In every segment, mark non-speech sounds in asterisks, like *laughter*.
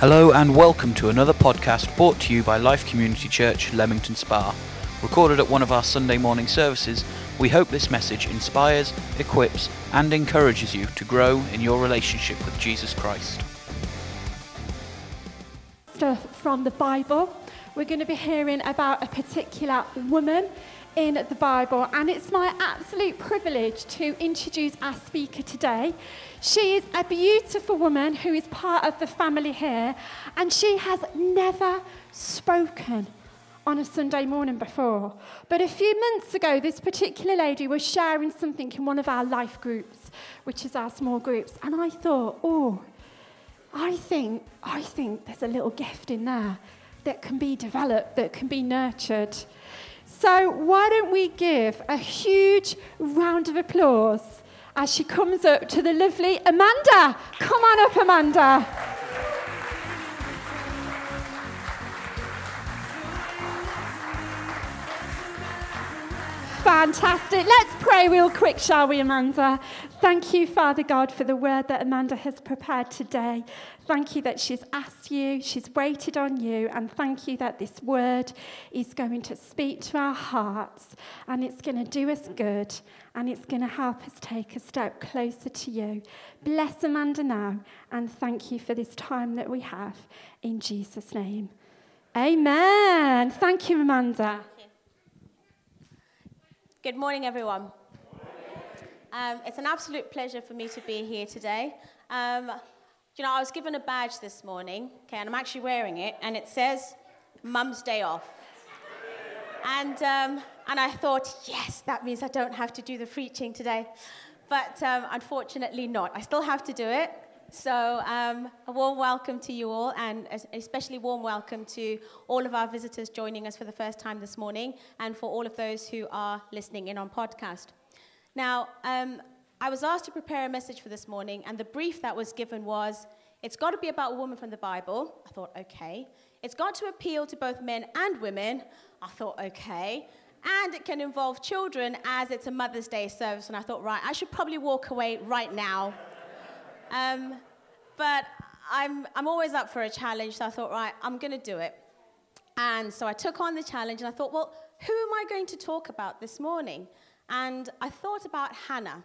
Hello and welcome to another podcast brought to you by Life Community Church, Leamington Spa. Recorded at one of our Sunday morning services, we hope this message inspires, equips, and encourages you to grow in your relationship with Jesus Christ. Stuff from the Bible. We're going to be hearing about a particular woman in the Bible, and it's my absolute privilege to introduce our speaker today. She is a beautiful woman who is part of the family here, and she has never spoken on a Sunday morning before. But a few months ago, this particular lady was sharing something in one of our life groups, which is our small groups, and I thought, oh, I think, I think there's a little gift in there that can be developed, that can be nurtured. So, why don't we give a huge round of applause as she comes up to the lovely Amanda? Come on up, Amanda. Fantastic. Let's pray real quick, shall we, Amanda? Thank you, Father God, for the word that Amanda has prepared today. Thank you that she's asked you, she's waited on you, and thank you that this word is going to speak to our hearts and it's going to do us good and it's going to help us take a step closer to you. Bless Amanda now and thank you for this time that we have in Jesus' name. Amen. Thank you, Amanda. Good morning, everyone. Um, it's an absolute pleasure for me to be here today. Um, you know, I was given a badge this morning, okay, and I'm actually wearing it, and it says Mum's Day Off. And, um, and I thought, yes, that means I don't have to do the preaching today. But um, unfortunately, not. I still have to do it. So, um, a warm welcome to you all, and especially warm welcome to all of our visitors joining us for the first time this morning, and for all of those who are listening in on podcast. Now, um, I was asked to prepare a message for this morning, and the brief that was given was it's got to be about a woman from the Bible. I thought, okay. It's got to appeal to both men and women. I thought, okay. And it can involve children as it's a Mother's Day service. And I thought, right, I should probably walk away right now. Um, but I'm, I'm always up for a challenge, so I thought, right, I'm going to do it. And so I took on the challenge and I thought, well, who am I going to talk about this morning? And I thought about Hannah.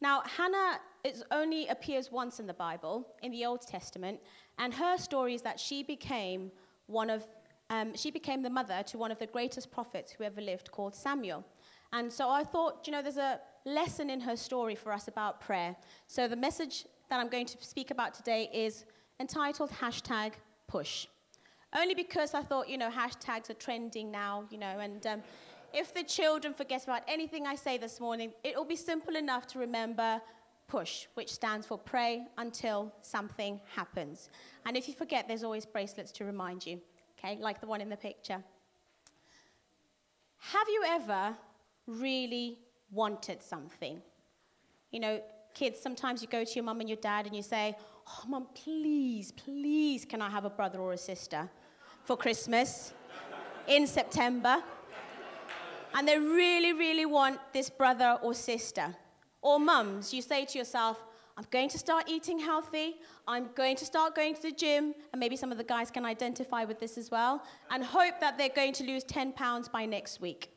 Now, Hannah is only appears once in the Bible, in the Old Testament, and her story is that she became one of um, she became the mother to one of the greatest prophets who ever lived, called Samuel. And so I thought, you know, there's a lesson in her story for us about prayer. So the message that I'm going to speak about today is entitled hashtag push. Only because I thought, you know, hashtags are trending now, you know, and um, if the children forget about anything I say this morning, it will be simple enough to remember PUSH, which stands for pray until something happens. And if you forget, there's always bracelets to remind you, okay, like the one in the picture. Have you ever really wanted something? You know, kids, sometimes you go to your mum and your dad and you say, Oh, mum, please, please, can I have a brother or a sister for Christmas in September? and they really, really want this brother or sister. Or mums, you say to yourself, I'm going to start eating healthy. I'm going to start going to the gym. And maybe some of the guys can identify with this as well. And hope that they're going to lose 10 pounds by next week.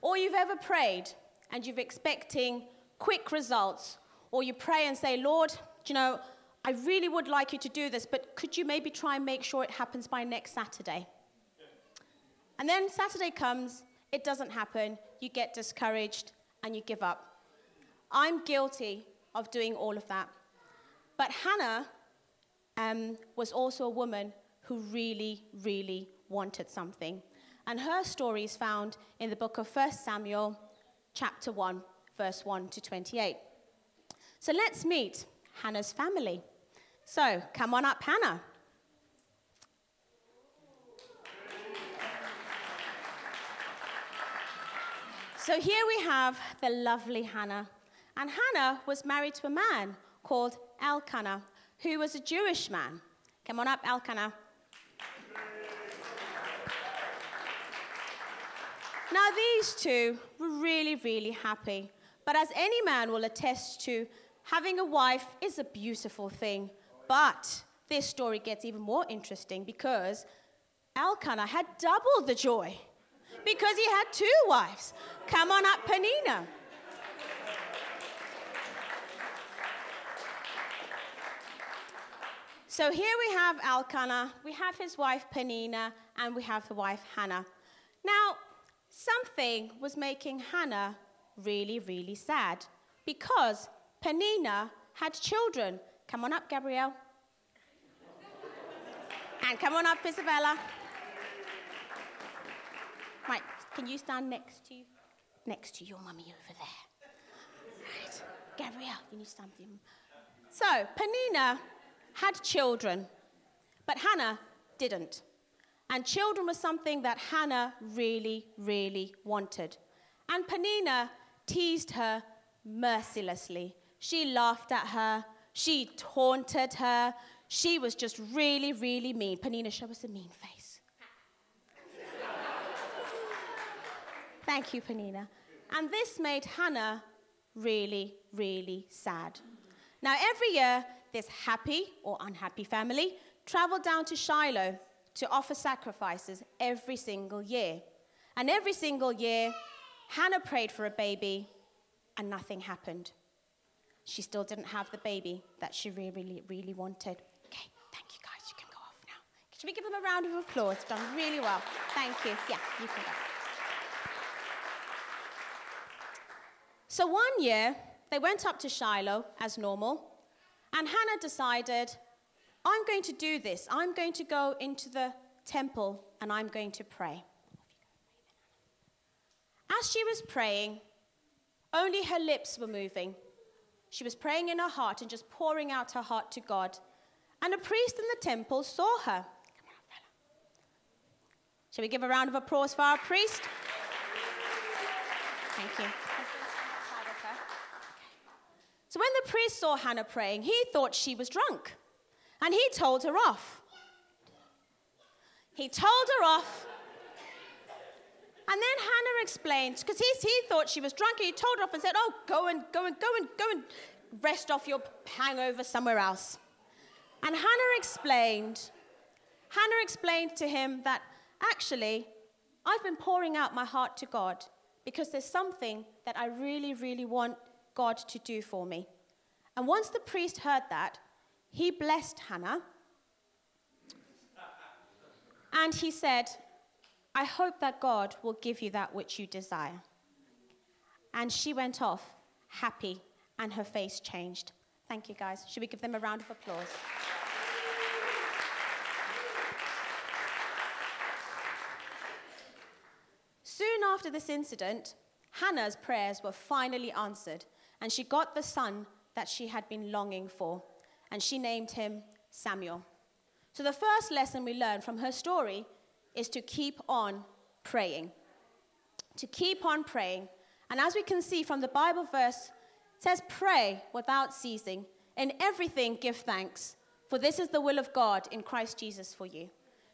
or you've ever prayed and you're expecting quick results. Or you pray and say, Lord, you know, I really would like you to do this, but could you maybe try and make sure it happens by next Saturday? And then Saturday comes, it doesn't happen, you get discouraged, and you give up. I'm guilty of doing all of that. But Hannah um, was also a woman who really, really wanted something. And her story is found in the book of 1 Samuel, chapter 1, verse 1 to 28. So let's meet Hannah's family. So come on up, Hannah. So here we have the lovely Hannah. And Hannah was married to a man called Elkanah, who was a Jewish man. Come on up, Elkanah. Now, these two were really, really happy. But as any man will attest to, having a wife is a beautiful thing. But this story gets even more interesting because Elkanah had double the joy because he had two wives. Come on up, Penina. So here we have Elkanah, we have his wife Penina, and we have the wife Hannah. Now, something was making Hannah really, really sad because Penina had children. Come on up, Gabrielle. and come on up, Isabella. Right, can you stand next to next to your mummy over there? Right, Gabrielle, you need to stand with. So, Penina had children, but Hannah didn't. And children was something that Hannah really, really wanted. And Penina teased her mercilessly. She laughed at her, she taunted her, she was just really, really mean. Penina, show us a mean face. Thank you, Penina. And this made Hannah really, really sad. Now, every year, this happy or unhappy family traveled down to Shiloh to offer sacrifices every single year. And every single year, Hannah prayed for a baby, and nothing happened. She still didn't have the baby that she really, really, wanted. Okay, thank you guys. You can go off now. Should we give them a round of applause? Done really well. Thank you. Yeah, you can go. So one year, they went up to Shiloh as normal, and Hannah decided, I'm going to do this. I'm going to go into the temple and I'm going to pray. As she was praying, only her lips were moving. She was praying in her heart and just pouring out her heart to God. And a priest in the temple saw her. Shall we give a round of applause for our priest? Thank you. So when the priest saw Hannah praying, he thought she was drunk. And he told her off. He told her off. And then Hannah explained, because he, he thought she was drunk, and he told her off and said, Oh, go and go and go and go and rest off your hangover somewhere else. And Hannah explained, Hannah explained to him that actually, I've been pouring out my heart to God because there's something that I really, really want God to do for me. And once the priest heard that, he blessed Hannah and he said, I hope that God will give you that which you desire. And she went off happy and her face changed. Thank you, guys. Should we give them a round of applause? Soon after this incident, Hannah's prayers were finally answered, and she got the son that she had been longing for and she named him Samuel. So, the first lesson we learn from her story is to keep on praying. To keep on praying. And as we can see from the Bible verse, it says, Pray without ceasing. In everything, give thanks, for this is the will of God in Christ Jesus for you.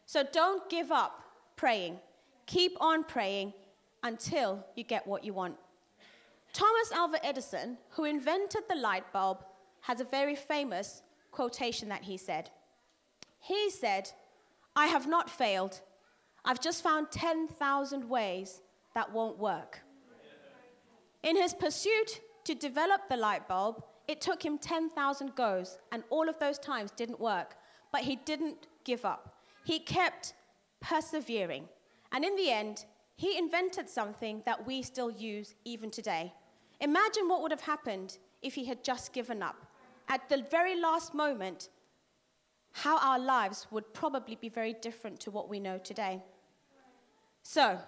So, don't give up praying. Keep on praying until you get what you want. Thomas Alva Edison, who invented the light bulb, has a very famous quotation that he said. He said, I have not failed. I've just found 10,000 ways that won't work. In his pursuit to develop the light bulb, it took him 10,000 goes, and all of those times didn't work. But he didn't give up. He kept persevering. And in the end, he invented something that we still use even today. Imagine what would have happened if he had just given up at the very last moment, how our lives would probably be very different to what we know today. So,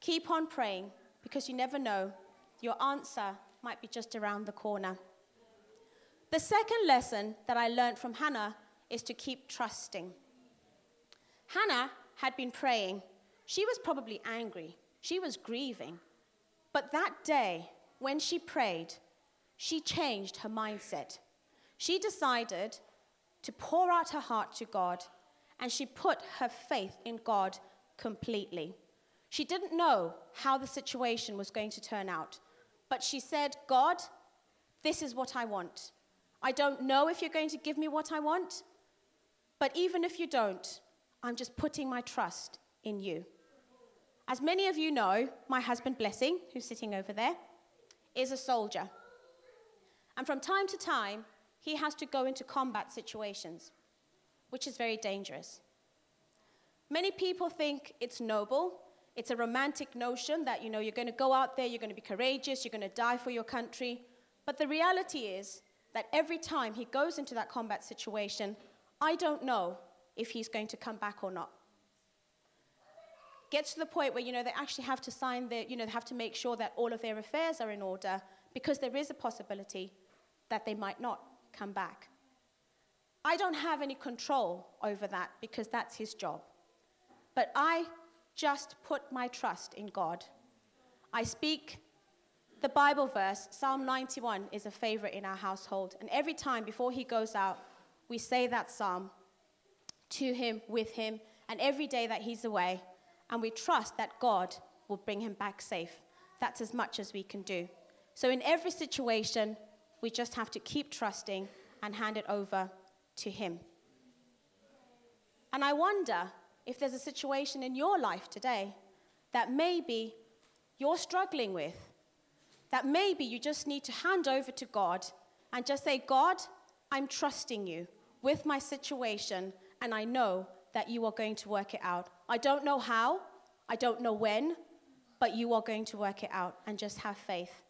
keep on praying because you never know, your answer might be just around the corner. The second lesson that I learned from Hannah is to keep trusting. Hannah had been praying. She was probably angry, she was grieving. But that day, when she prayed, she changed her mindset she decided to pour out her heart to God and she put her faith in God completely. She didn't know how the situation was going to turn out, but she said, God, this is what I want. I don't know if you're going to give me what I want, but even if you don't, I'm just putting my trust in you. As many of you know, my husband, Blessing, who's sitting over there, is a soldier. And from time to time, he has to go into combat situations, which is very dangerous. Many people think it's noble. It's a romantic notion that, you know, you're going to go out there, you're going to be courageous, you're going to die for your country. But the reality is that every time he goes into that combat situation, I don't know if he's going to come back or not. Gets to the point where, you know, they actually have to sign their, you know, they have to make sure that all of their affairs are in order because there is a possibility that they might not come back. I don't have any control over that because that's his job. But I just put my trust in God. I speak the Bible verse, Psalm 91, is a favorite in our household. And every time before he goes out, we say that psalm to him, with him, and every day that he's away. And we trust that God will bring him back safe. That's as much as we can do. So, in every situation, we just have to keep trusting and hand it over to him. And I wonder if there's a situation in your life today that maybe you're struggling with that maybe you just need to hand over to God and just say, God, I'm trusting you with my situation, and I know that you are going to work it out. I don't know how, I don't know when, but you are going to work it out, and just have faith.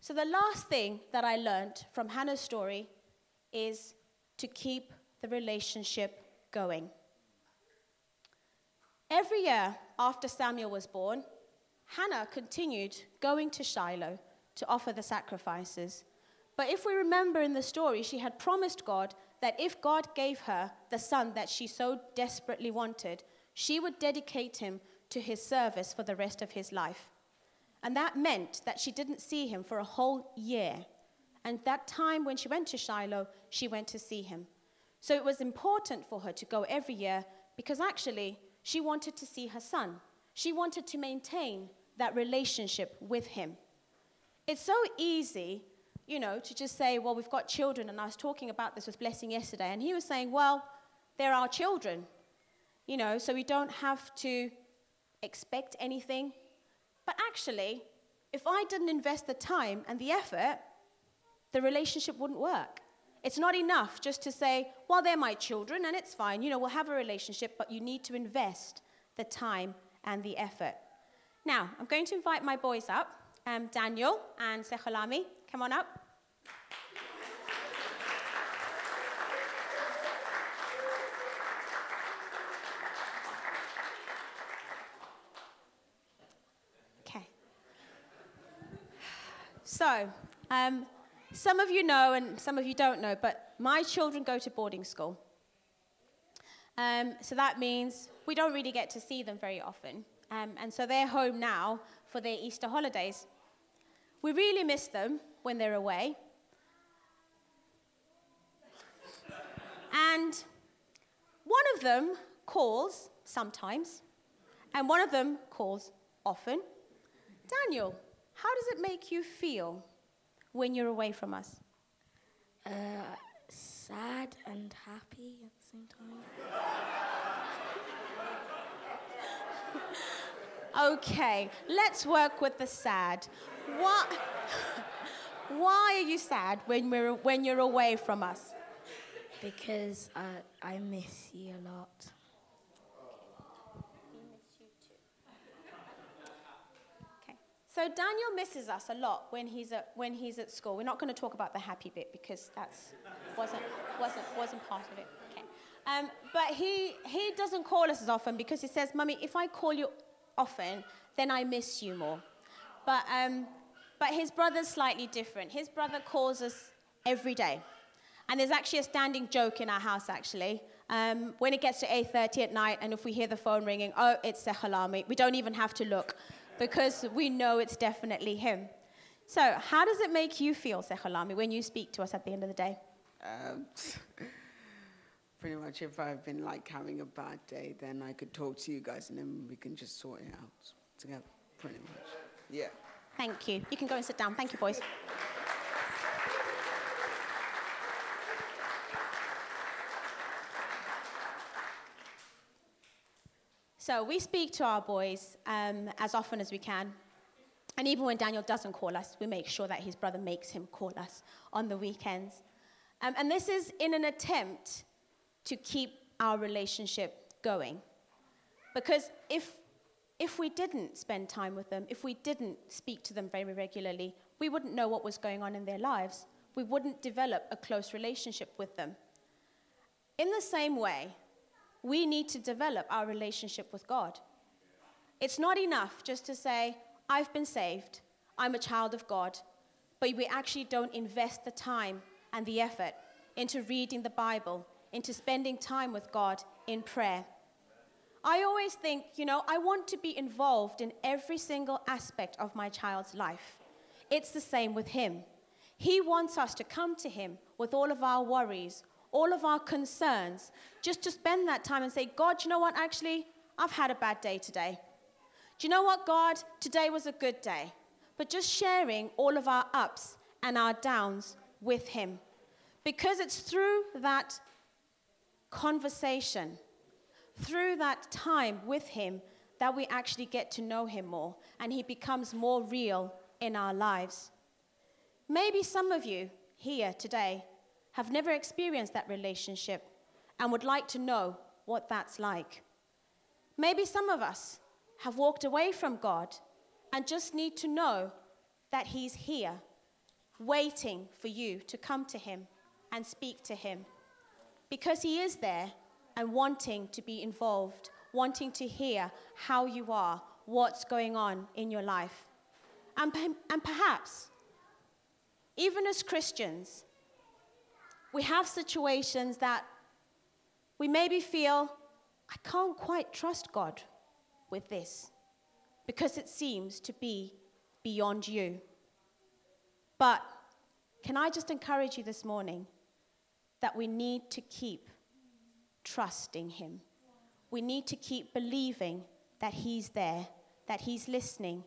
So, the last thing that I learned from Hannah's story is to keep the relationship going. Every year after Samuel was born, Hannah continued going to Shiloh to offer the sacrifices. But if we remember in the story, she had promised God that if God gave her the son that she so desperately wanted, she would dedicate him to his service for the rest of his life. And that meant that she didn't see him for a whole year. And that time when she went to Shiloh, she went to see him. So it was important for her to go every year because actually she wanted to see her son. She wanted to maintain that relationship with him. It's so easy, you know, to just say, well, we've got children. And I was talking about this with Blessing yesterday, and he was saying, well, they're our children, you know, so we don't have to expect anything. But actually, if I didn't invest the time and the effort, the relationship wouldn't work. It's not enough just to say, well, they're my children and it's fine. You know, we'll have a relationship, but you need to invest the time and the effort. Now, I'm going to invite my boys up, um, Daniel and Secholami. Come on up. Okay. So, um, some of you know and some of you don't know, but my children go to boarding school. Um, so that means we don't really get to see them very often. Um, and so they're home now for their Easter holidays. We really miss them when they're away. And one of them calls sometimes, and one of them calls often. Daniel, how does it make you feel when you're away from us? Uh, sad and happy at the same time. *laughs* okay, let's work with the sad. What, *laughs* why are you sad when, we're, when you're away from us? Because uh, I miss you a lot. So Daniel misses us a lot when he's at, when he's at school. We're not going to talk about the happy bit because that wasn't, wasn't, wasn't part of it. Okay. Um, but he, he doesn't call us as often because he says, Mummy, if I call you often, then I miss you more. But, um, but his brother's slightly different. His brother calls us every day. And there's actually a standing joke in our house, actually. Um, when it gets to 8.30 at night and if we hear the phone ringing, oh, it's the Sehalami, we don't even have to look because we know it's definitely him. So, how does it make you feel, Sekhalami, when you speak to us at the end of the day? Um, *laughs* pretty much, if I've been like having a bad day, then I could talk to you guys and then we can just sort it out together, pretty much. Yeah. Thank you. You can go and sit down. Thank you, boys. So we speak to our boys um, as often as we can. And even when Daniel doesn't call us, we make sure that his brother makes him call us on the weekends. Um, and this is in an attempt to keep our relationship going. Because if, if we didn't spend time with them, if we didn't speak to them very regularly, we wouldn't know what was going on in their lives. We wouldn't develop a close relationship with them. In the same way, we need to develop our relationship with God. It's not enough just to say, I've been saved, I'm a child of God, but we actually don't invest the time and the effort into reading the Bible, into spending time with God in prayer. I always think, you know, I want to be involved in every single aspect of my child's life. It's the same with him. He wants us to come to him with all of our worries, all of our concerns, just to spend that time and say, God, you know what? Actually, I've had a bad day today. Do you know what, God? Today was a good day. But just sharing all of our ups and our downs with Him. Because it's through that conversation, through that time with Him, that we actually get to know Him more and He becomes more real in our lives. Maybe some of you here today have never experienced that relationship and would like to know what that's like. Maybe some of us have walked away from God and just need to know that He's here, waiting for you to come to Him and speak to Him. Because He is there and wanting to be involved, wanting to hear how you are, what's going on in your life. And, and perhaps, even as Christians, we have situations that we maybe feel, I can't quite trust God with this because it seems to be beyond you. But can I just encourage you this morning that we need to keep trusting Him? We need to keep believing that He's there, that He's listening,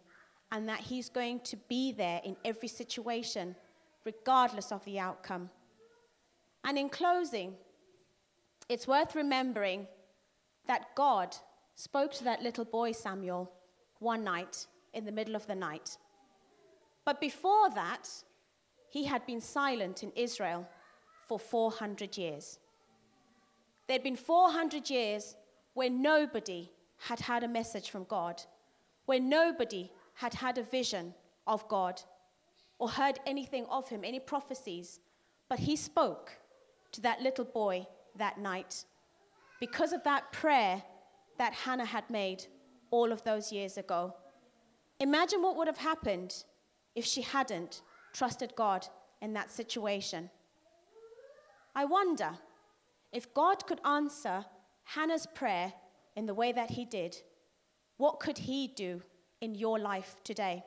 and that He's going to be there in every situation, regardless of the outcome. And in closing, it's worth remembering that God spoke to that little boy, Samuel, one night in the middle of the night. But before that, he had been silent in Israel for 400 years. There'd been 400 years where nobody had had a message from God, where nobody had had a vision of God or heard anything of him, any prophecies. But he spoke to that little boy that night because of that prayer that Hannah had made all of those years ago. Imagine what would have happened if she hadn't trusted God in that situation. I wonder if God could answer Hannah's prayer in the way that he did, what could he do in your life today?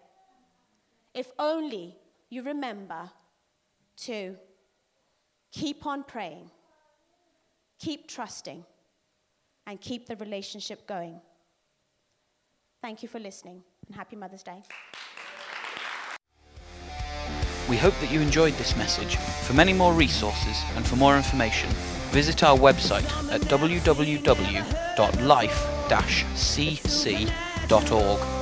If only you remember to keep on praying, keep trusting and keep the relationship going. Thank you for listening and happy Mother's Day. We hope that you enjoyed this message. For many more resources and for more information, visit our website at www.life-cc.org